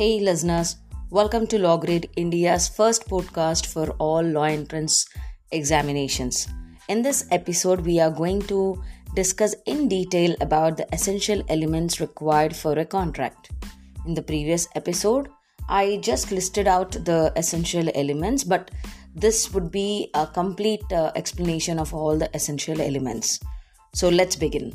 Hey, listeners, welcome to Law Grade India's first podcast for all law entrance examinations. In this episode, we are going to discuss in detail about the essential elements required for a contract. In the previous episode, I just listed out the essential elements, but this would be a complete uh, explanation of all the essential elements. So let's begin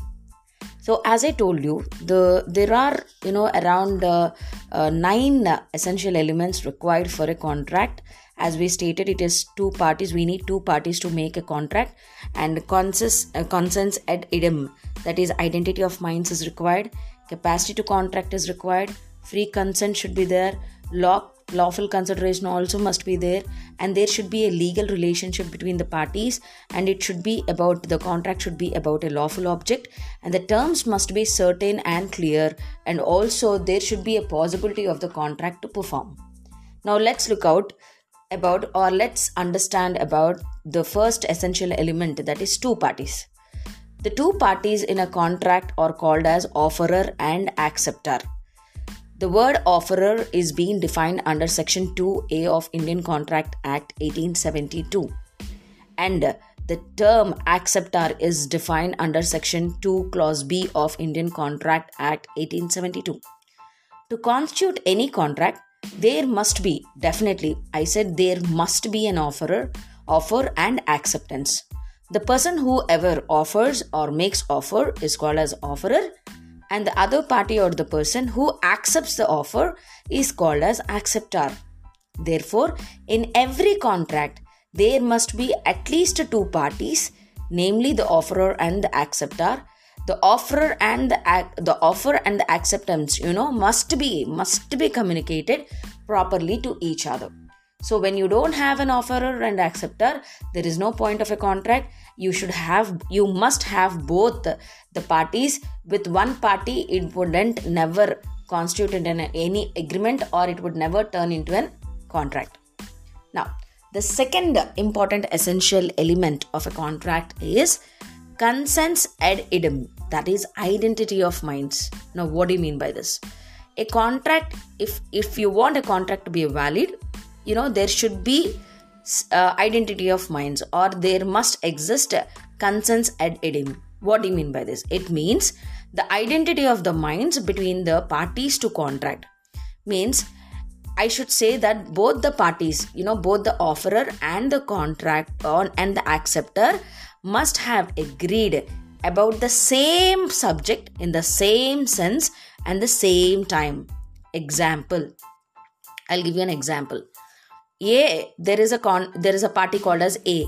so as i told you the there are you know around uh, uh, nine essential elements required for a contract. As we stated it is two parties. We need two parties to make a contract and consens, uh, consens ad idem that is identity of minds is required capacity to contract is required free consent should be there law lawful consideration also must be there and there should be a legal relationship between the parties and it should be about the contract should be about a lawful object and the terms must be certain and clear and also there should be a possibility of the contract to perform. Now let's look out about or let's understand about the first essential element that is two parties. The two parties in a contract are called as offerer and acceptor the word offerer is being defined under Section 2A of Indian Contract Act 1872 and the term acceptor is defined under Section 2 Clause B of Indian Contract Act 1872. To constitute any contract, there must be, definitely, I said there must be an offerer, offer, and acceptance. The person who ever offers or makes offer is called as offerer and the other party or the person who accepts the offer is called as acceptor. Therefore, in every contract, there must be at least two parties, namely the offerer and the acceptor. The offerer and the the offer and the acceptance, you know, must be must be communicated properly to each other. So when you don't have an offerer and acceptor, there is no point of a contract. You should have, you must have both the parties. With one party, it wouldn't never constitute an, any agreement or it would never turn into a contract. Now, the second important essential element of a contract is consens ad idem, that is identity of minds. Now, what do you mean by this? A contract, if if you want a contract to be valid, you know there should be uh, identity of minds or there must exist consens ad idem what do you mean by this? It means the identity of the minds between the parties to contract. Means i should say that both the parties you know both the offerer and the contract on and the acceptor must have agreed about the same subject in the same sense and the same time. Example. I'll give you an example a there is a con there is a party called as A.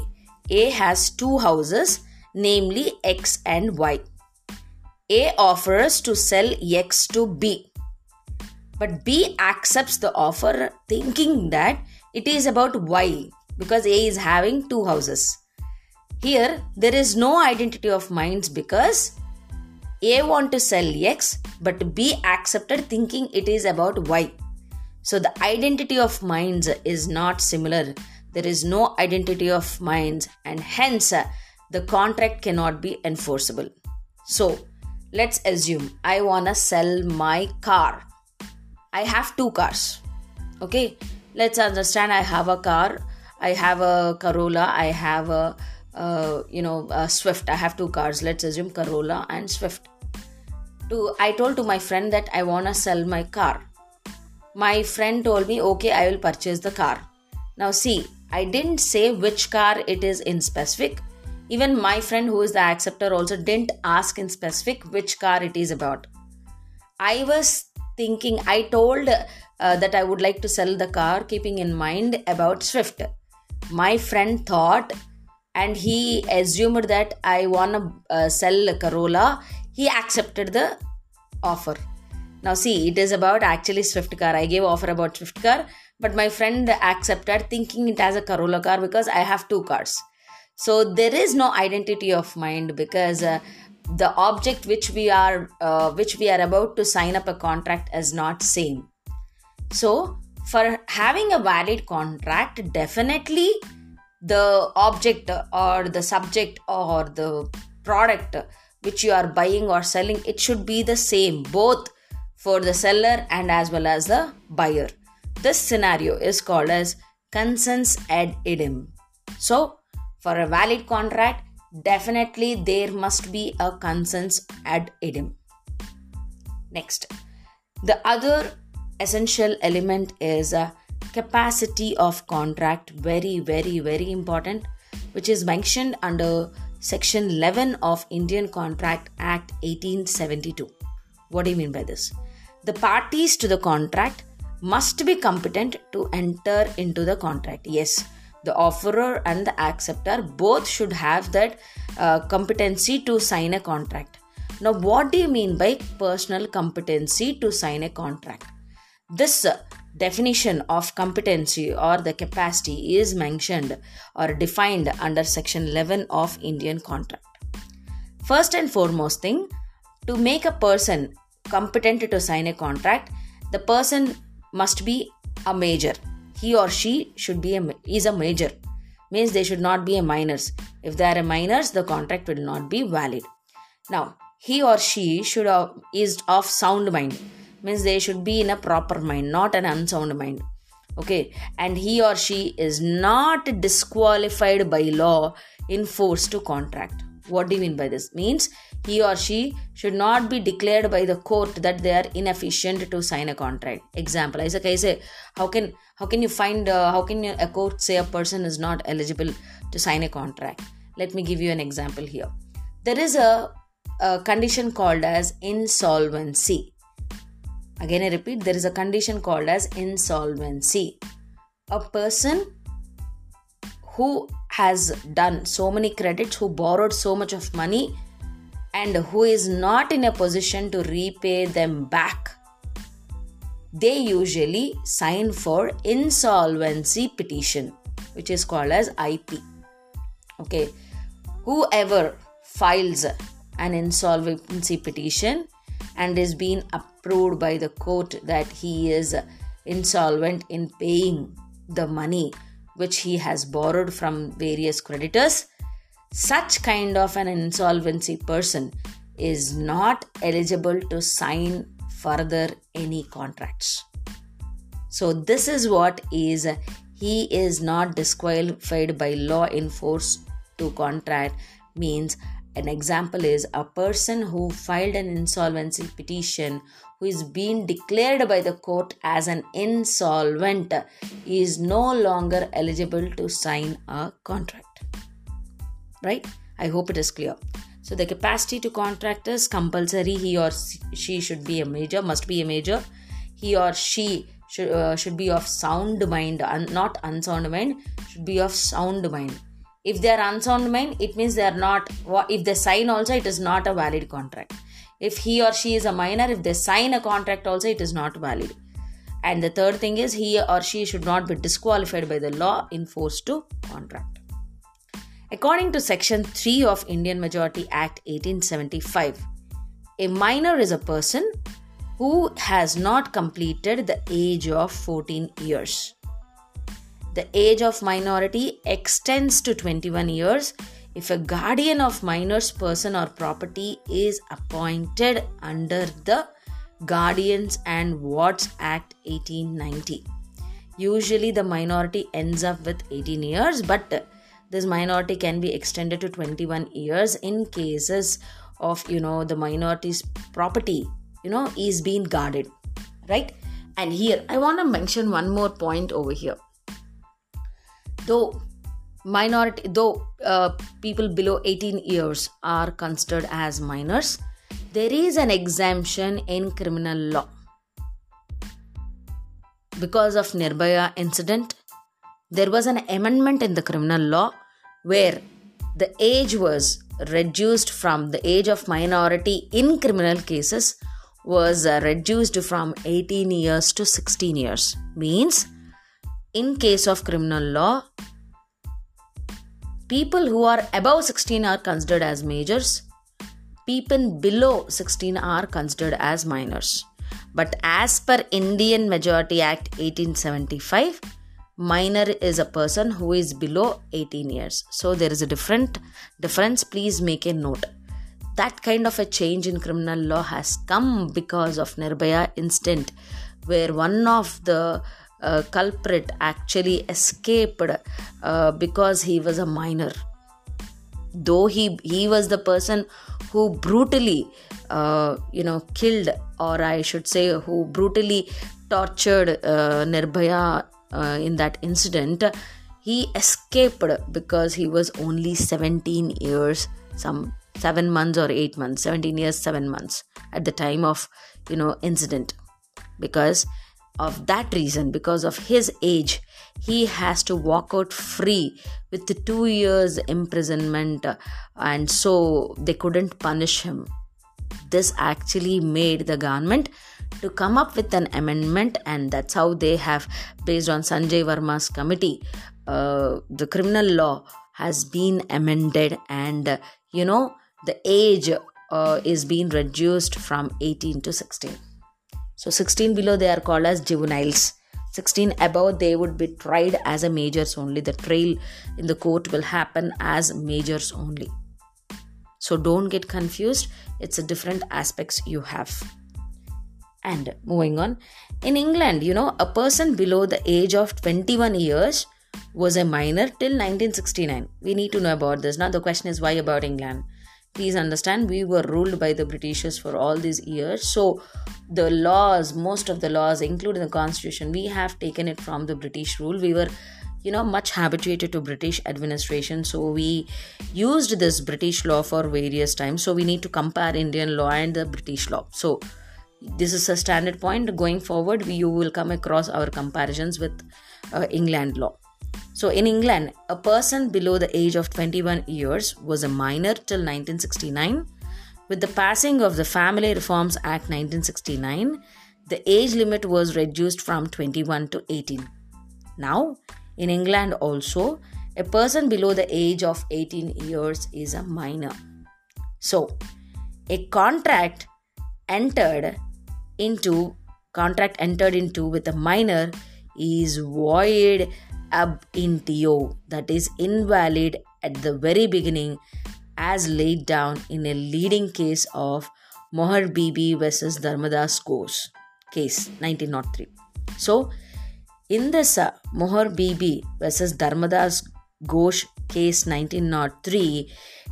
A has two houses, namely X and Y. A offers to sell X to B. But B accepts the offer thinking that it is about Y because A is having two houses. Here there is no identity of minds because A want to sell X but B accepted thinking it is about Y. So the identity of minds is not similar. There is no identity of minds, and hence uh, the contract cannot be enforceable. So let's assume I wanna sell my car. I have two cars. Okay, let's understand I have a car. I have a Corolla. I have a uh, you know a Swift. I have two cars. Let's assume Corolla and Swift. To I told to my friend that I wanna sell my car my friend told me, okay, I will purchase the car. Now, see, I didn't say which car it is in specific. Even my friend, who is the acceptor, also didn't ask in specific which car it is about. I was thinking, I told uh, that I would like to sell the car, keeping in mind about Swift. My friend thought and he assumed that I want to uh, sell Corolla. He accepted the offer. Now, see, it is about actually Swift car. I gave offer about Swift car, but my friend accepted thinking it as a Corolla car because I have two cars. So there is no identity of mind because uh, the object which we are uh, which we are about to sign up a contract is not same. So for having a valid contract, definitely the object or the subject or the product which you are buying or selling it should be the same both for the seller and as well as the buyer. This scenario is called as consens ad idem. So, for a valid contract, definitely there must be a consens ad idem. Next, the other essential element is a capacity of contract, very, very, very important, which is mentioned under Section 11 of Indian Contract Act 1872. What do you mean by this? The parties to the contract must be competent to enter into the contract. Yes, the offerer and the acceptor both should have that uh, competency to sign a contract. Now, what do you mean by personal competency to sign a contract? This uh, definition of competency or the capacity is mentioned or defined under section 11 of Indian contract. First and foremost thing, to make a person competent to sign a contract, the person must be a major. He or she should be a is a major. Means they should not be a minors. If they are a minors, the contract will not be valid. Now, he or she should have, is of sound mind. Means they should be in a proper mind, not an unsound mind. Okay, and he or she is not disqualified by law in force to contract. What do you mean by this? Means he or she should not be declared by the court that they are inefficient to sign a contract. Example, I say, how can how can you find uh, how can a court say a person is not eligible to sign a contract? Let me give you an example here. There is a, a condition called as insolvency. Again, I repeat, there is a condition called as insolvency. A person who has done so many credits, who borrowed so much of money, and who is not in a position to repay them back, they usually sign for insolvency petition, which is called as IP. Okay, whoever files an insolvency petition and is being approved by the court that he is insolvent in paying the money which he has borrowed from various creditors, such kind of an insolvency person is not eligible to sign further any contracts. So, this is what is he is not disqualified by law in force to contract means an example is a person who filed an insolvency petition who is being declared by the court as an insolvent is no longer eligible to sign a contract. Right? I hope it is clear. So the capacity to contract is compulsory. He or she should be a major, must be a major. He or she should, uh, should be of sound mind, un- not unsound mind, should be of sound mind. If they are unsound mind, it means they are not, if they sign also, it is not a valid contract if he or she is a minor if they sign a contract also it is not valid. And the third thing is he or she should not be disqualified by the law in force to contract. According to section 3 of indian majority act 1875 a minor is a person who has not completed the age of 14 years. The age of minority extends to 21 years if a guardian of minor's person or property is appointed under the Guardians and Wards Act 1890. Usually the minority ends up with 18 years, but this minority can be extended to 21 years in cases of you know the minority's property you know is being guarded right and here i want to mention one more point over here though minority though uh, people below 18 years are considered as minors. There is an exemption in criminal law because of nirbhaya incident. There was an amendment in the criminal law where the age was reduced from the age of minority in criminal cases was uh, reduced from 18 years to 16 years. Means in case of criminal law People who are above 16 are considered as majors. People below 16 are considered as minors. But as per Indian Majority Act 1875, minor is a person who is below 18 years. So there is a different difference. Please make a note. that kind of a change in criminal law has come because of Nirbhaya incident, where one of the culprit actually escaped uh, because he was a minor. Though he he was the person who brutally, uh, you know, killed, or I should say, who brutally tortured uh, Nirbhaya uh, in that incident, he escaped because he was only 17 years, some seven months or eight months, 17 years, seven months at the time of, you know, incident. Because of that reason, because of his age, he has to walk out free with two years imprisonment, and so they couldn't punish him. This actually made the government to come up with an amendment, and that's how they have, based on Sanjay Verma's committee, uh, the criminal law has been amended, and uh, you know the age uh, is being reduced from 18 to 16. So 16 below they are called as juveniles. 16 above they would be tried as a majors only. The trial in the court will happen as majors only. So don't get confused. It's a different aspects you have. And moving on, in England, you know, a person below the age of 21 years was a minor till 1969. We need to know about this. Now the question is why about England? Please understand we were ruled by the britishers for all these years. So the laws most of the laws including the constitution we have taken it from the british rule. We were you know much habituated to british administration. So we used this british law for various times. So we need to compare indian law and the british law. So this is a standard point. Going forward you will come across our comparisons with uh, england law so, in England, a person below the age of 21 years was a minor till 1969. With the passing of the Family Reforms Act 1969, the age limit was reduced from 21 to 18. Now, in England also, a person below the age of 18 years is a minor. So, a contract entered into contract entered into with a minor is void ab initio, that is invalid at the very beginning, as laid down in a leading case of Mohar Bibi versus Dharmadas Ghosh case 1903. So, in this uh, Mohar Bibi versus Dharmadas Ghosh case 1903,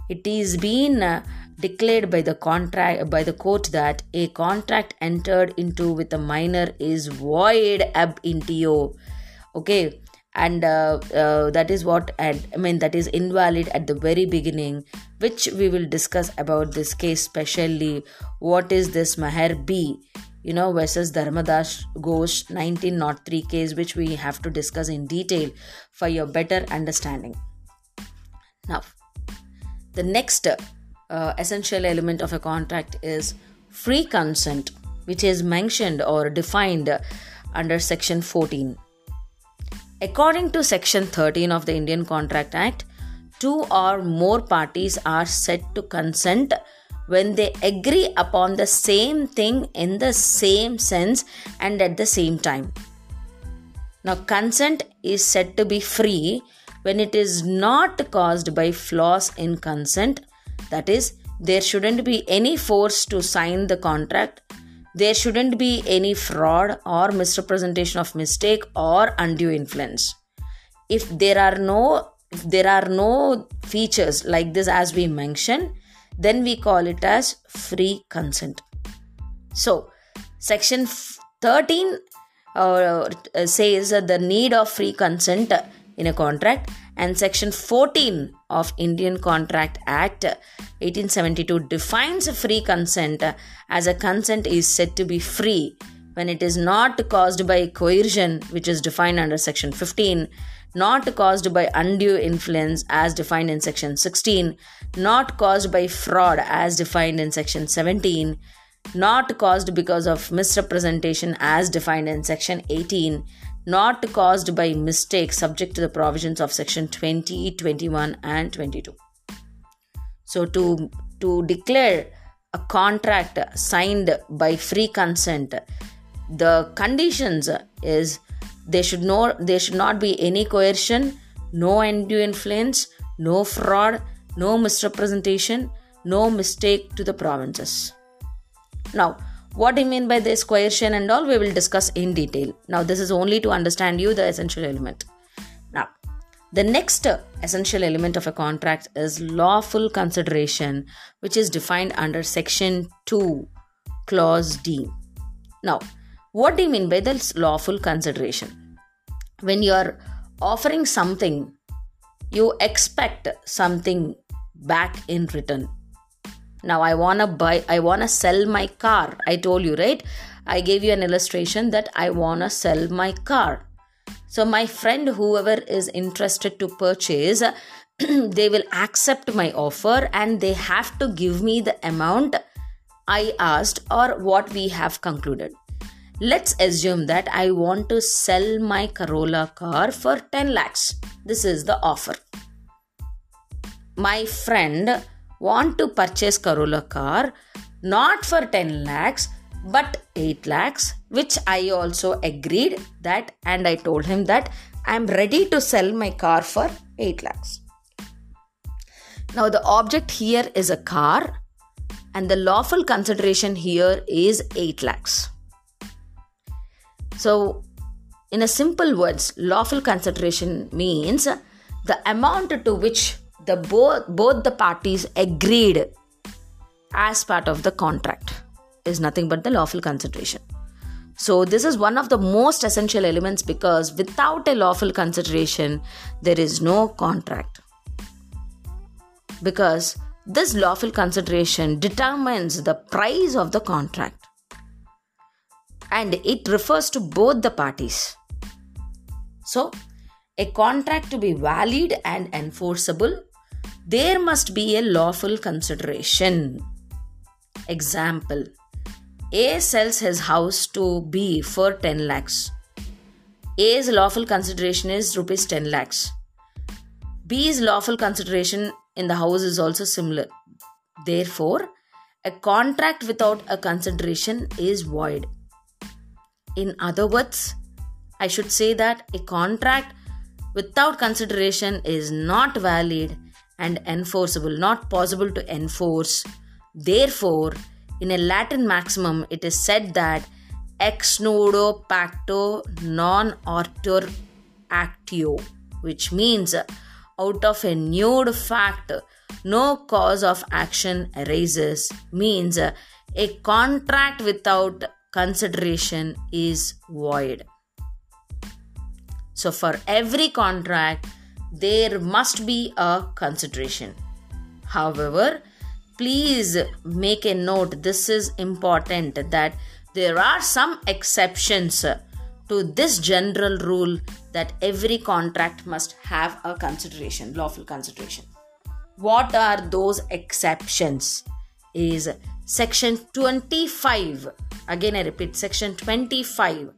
it is been uh, declared by the contract by the court that a contract entered into with a minor is void ab initio. Okay, and uh, uh, that is what i mean that is invalid at the very beginning which we will discuss about this case specially. What is this Mohar B you know versus dharmadas ghosh 1903 case which we have to discuss in detail for your better understanding. Now the next uh, essential element of a contract is free consent which is mentioned or defined under section 14 According to Section 13 of the Indian Contract Act, two or more parties are said to consent when they agree upon the same thing in the same sense and at the same time. Now, consent is said to be free when it is not caused by flaws in consent, that is, there shouldn't be any force to sign the contract there shouldn't be any fraud or misrepresentation of mistake or undue influence. If there are no if there are no features like this as we mentioned then we call it as free consent. So section 13 uh, says the need of free consent in a contract and section 14 of indian contract act 1872 defines free consent as a consent is said to be free when it is not caused by coercion which is defined under section 15 not caused by undue influence as defined in section 16 not caused by fraud as defined in section 17 not caused because of misrepresentation as defined in section 18 not caused by mistake subject to the provisions of section 20 21 and 22 so to to declare a contract signed by free consent the conditions is there should no there should not be any coercion no undue influence no fraud no misrepresentation no mistake to the provinces. Now, what do you mean by this coercion and all we will discuss in detail. Now, this is only to understand you the essential element. Now, the next essential element of a contract is lawful consideration, which is defined under section 2, clause D. Now, what do you mean by this lawful consideration? When you are offering something, you expect something back in return now i want to buy i want to sell my car. I told you right? I gave you an illustration that i want to sell my car. So my friend whoever is interested to purchase they will accept my offer and they have to give me the amount i asked or what we have concluded. Let's assume that i want to sell my corolla car for 10 lakhs. This is the offer. My friend want to purchase Corolla car not for 10 lakhs but 8 lakhs which I also agreed that and I told him that I am ready to sell my car for 8 lakhs. Now the object here is a car and the lawful consideration here is 8 lakhs. So in a simple words lawful consideration means the amount to which the both both the parties agreed as part of the contract is nothing but the lawful consideration. So this is one of the most essential elements because without a lawful consideration there is no contract. Because this lawful consideration determines the price of the contract. And it refers to both the parties. So a contract to be valid and enforceable there must be a lawful consideration. Example A sells his house to B for 10 lakhs. A's lawful consideration is rupees 10 lakhs. B's lawful consideration in the house is also similar. Therefore, a contract without a consideration is void. In other words, I should say that a contract without consideration is not valid and enforceable, not possible to enforce. Therefore, in a Latin maximum, it is said that ex nudo pacto non oritur actio, which means out of a nude fact, no cause of action arises, means a contract without consideration is void. So, for every contract, there must be a consideration. However, please make a note this is important that there are some exceptions to this general rule that every contract must have a consideration, lawful consideration. What are those exceptions? Is section 25, again I repeat, section 25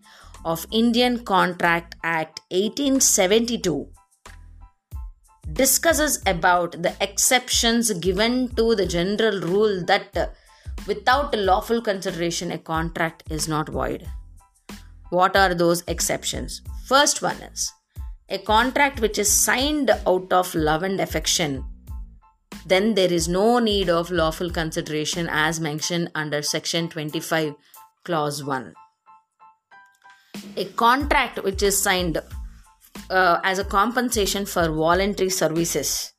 of Indian Contract Act 1872 discusses about the exceptions given to the general rule that without lawful consideration a contract is not void. What are those exceptions? First one is a contract which is signed out of love and affection then there is no need of lawful consideration as mentioned under section 25 clause 1 a contract which is signed uh, as a compensation for voluntary services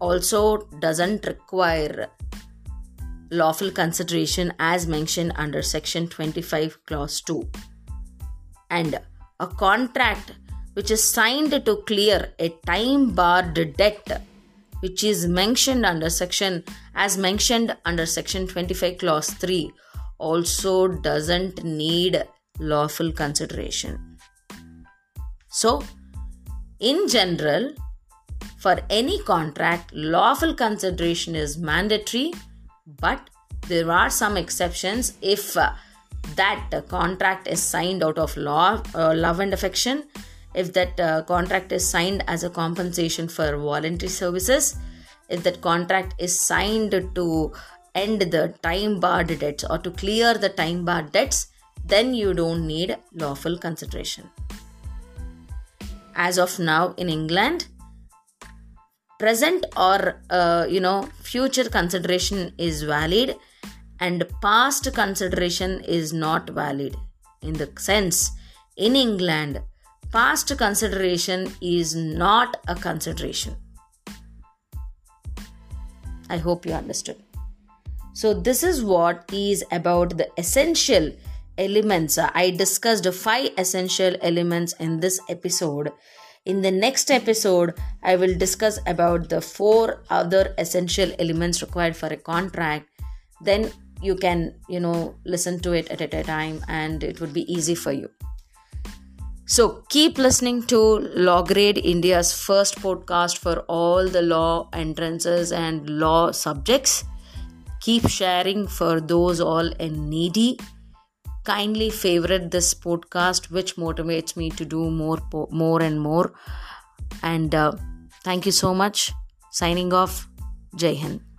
also doesn't require lawful consideration as mentioned under section 25 clause 2 and a contract which is signed to clear a time barred debt which is mentioned under section as mentioned under section 25 clause 3 also doesn't need lawful consideration so, in general, for any contract, lawful consideration is mandatory, but there are some exceptions if uh, that uh, contract is signed out of law, uh, love and affection, if that uh, contract is signed as a compensation for voluntary services, if that contract is signed to end the time barred debts or to clear the time barred debts, then you don't need lawful consideration as of now in England, present or uh, you know future consideration is valid and past consideration is not valid. In the sense in england past consideration is not a consideration. I hope you understood. So this is what is about the essential elements i discussed five essential elements in this episode in the next episode, I will discuss about the four other essential elements required for a contract. Then you can, you know, listen to it at a time and it would be easy for you. So keep listening to Law Grade India's first podcast for all the law entrances and law subjects. Keep sharing for those all in needy kindly favorite this podcast which motivates me to do more more and more. And uh, thank you so much. Signing off. Jai hind